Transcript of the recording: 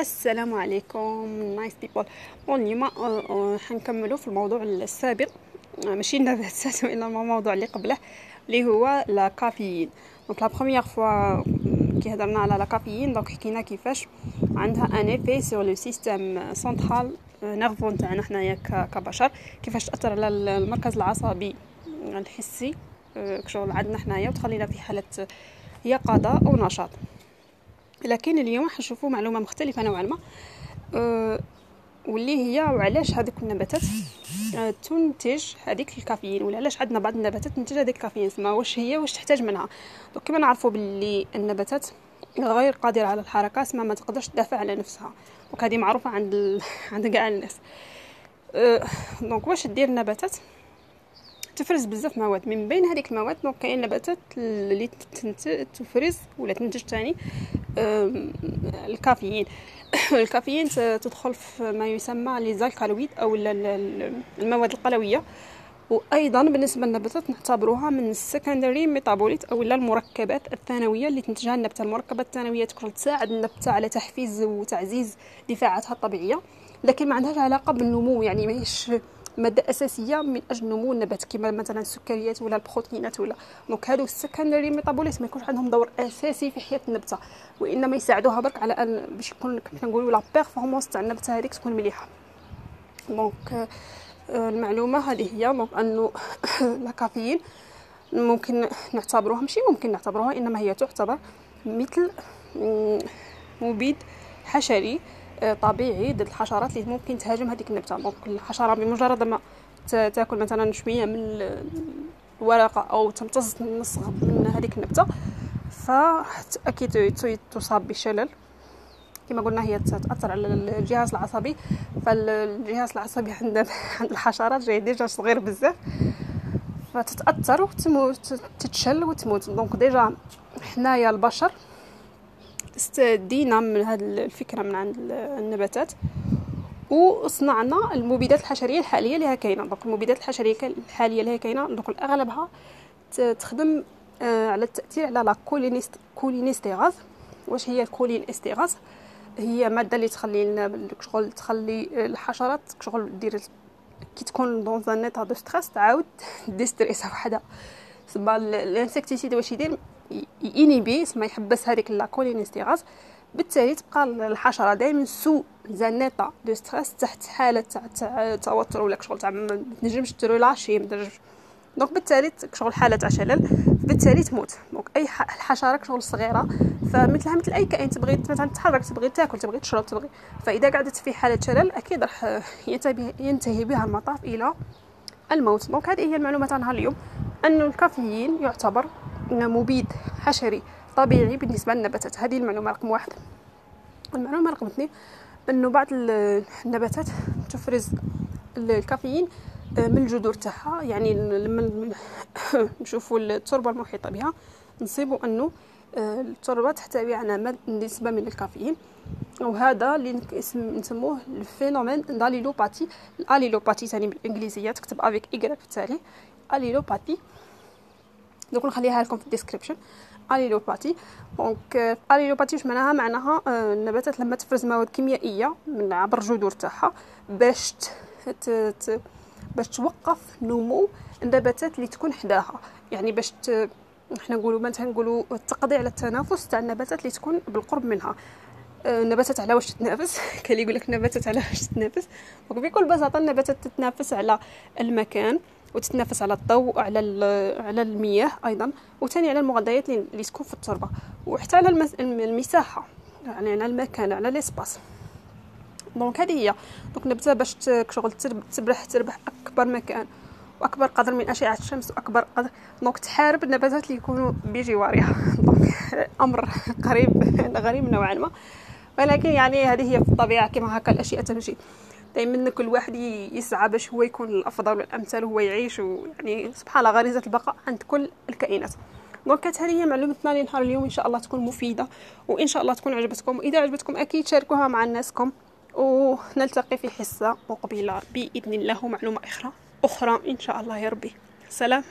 السلام عليكم. nice people bon اليوم آه، آه، حنكملوا في الموضوع السابق. آه، ماشي النباتات وانما الموضوع اللي قبله اللي هو la caféine. donc la première fois كي هضرنا على la caféine donc حكينا كيفاش عندها un effet sur le système central nerveux تاعنا حنايا كبشر. كيفاش تأثر على المركز العصبي الحسي كشغل عندنا حنايا وتخلينا في حالة يقظة أو نشاط. لكن اليوم حنشوفوا معلومة مختلفة نوعا ما. أه واللي هي وعلاش هذوك النباتات أه تنتج هذيك الكافيين ولا علاش عندنا بعض النباتات تنتج هذيك الكافيين سما واش هي واش تحتاج منها. donc كما نعرفوا باللي النباتات غير قادرة على الحركة سما ما تقدرش تدافع على نفسها. donc هذه معروفة عند ال... عند كاع الناس. أه donc واش دير النباتات؟ تفرز بزاف مواد. من بين هذيك المواد donc كاين نباتات اللي تفرز ولا تنتج ثاني الكافيين. الكافيين تدخل في ما يسمى les alcaloïdes أو المواد القلوية. وأيضا بالنسبة للنباتات نعتبروها من ال secondary metabolites أو المركبات الثانوية اللي تنتجها النبتة. المركبات الثانوية تكون تساعد النبتة على تحفيز وتعزيز دفاعاتها الطبيعية لكن ما عندهاش علاقة بالنمو يعني ماهيش مادة أساسية من أجل نمو النبات كما مثلا السكريات ولا البروتينات ولا. donc هادو ال secondary metabolism ما يكونش عندهم دور أساسي في حياة النبتة وإنما يساعدوها برك على أن باش يكون كما نقولوا la performance تاع النبتة هذيك تكون مليحة. donc آه، المعلومة هذه هي donc أنه la caféine ممكن نعتبروها ماشي ممكن نعتبروها إنما هي تعتبر مثل مبيد حشري طبيعي ضد الحشرات اللي ممكن تهاجم هذيك النبتة. donc الحشرة بمجرد ما تاكل مثلا شوية من الورقة أو تمتص النسغ من هذيك النبتة فأكيد تصاب بشلل. كما قلنا هي تأثر على الجهاز العصبي. فالجهاز العصبي عند عند الحشرات جاي déjà صغير بزاف فتتأثر وتموت تتشل وتموت. donc déjà حنايا البشر استفدنا من هذه الفكرة من عند النباتات وصنعنا المبيدات الحشرية الحالية اللي كاينة. donc المبيدات الحشرية الحالية اللي كاينة donc أغلبها تخدم آه، على التأثير على la cholinestérase واش هي ال cholinestérase هي مادة اللي تخلي شغل تخلي الحشرات شغل دير كي تكون dans un état de stress تعاود de stress وحده سما l'insecticide واش يدير؟ ي inhibi سما يحبس هذيك la cholinestérase. بالتالي تبقى الحشرة دائما sous un état de stress تحت حالة تاع توتر ولا شغل تاع ما تنجمش ت relâcher ما تنجمش. donc بالتالي شغل حالة تاع شلل بالتالي تموت. donc أي الحشرة شغل صغيرة فمثلها مثل أي كائن تبغي مثلا تتحرك تبغي تاكل تبغي تشرب تبغي. فإذا قعدت في حالة شلل أكيد راح ينتهي بها المطاف إلى الموت. دونك هذه هي المعلومه تاع نهار اليوم. أن الكافيين يعتبر مبيد حشري طبيعي بالنسبة للنباتات. هذه المعلومة رقم واحد. المعلومة رقم اثنين أنه بعض النباتات تفرز الكافيين آه، من الجذور تاعها. يعني لما نشوفوا التربة المحيطة بها. نصيبوا أنه آه، التربة تحتوي على نسبة من الكافيين. وهذا اللي نسموه ال phénomène d'allélopathie ال allélopathie ثاني بالإنجليزية تكتب avec Y في التالي allélopathie دوك نخليها لكم في ال description. allélopathie donc allélopathie واش معناها؟ معناها آه، النباتات لما تفرز مواد كيميائية من عبر الجذور تاعها باش باش توقف نمو النباتات اللي تكون حداها. يعني باش. إحنا نقولوا مثلا نقولوا التقضي على التنافس تاع النباتات اللي تكون بالقرب منها. النباتات آه، على واش تتنافس؟ كاين يقول لك النباتات على واش تتنافس؟ donc بكل بساطة النباتات تتنافس على المكان. وتتنافس على الضوء على على المياه أيضا وثاني على المغذيات اللي تكون في التربة وحتى على المساحة يعني على المكان على l'espace donc هذه هي. donc نبتة باش شغل تربح تربح أكبر مكان وأكبر قدر من أشعة الشمس وأكبر قدر. donc تحارب النباتات اللي يكونوا بجوارها donc أمر قريب غريب نوعا ما. ولكن يعني هذه هي في الطبيعة كما هكا الأشياء تمشي. دائما كل واحد يسعى باش هو يكون الأفضل والأمثل وهو يعيش ويعني سبحان الله غريزة البقاء عند كل الكائنات. دونك كانت هذه هي معلومتنا لنهار اليوم. إن شاء الله تكون مفيدة وان شاء الله تكون عجبتكم. وإذا عجبتكم أكيد شاركوها مع ناسكم. ونلتقي في حصة مقبلة بإذن الله. معلومة أخرى أخرى إن شاء الله يا ربي. سلام.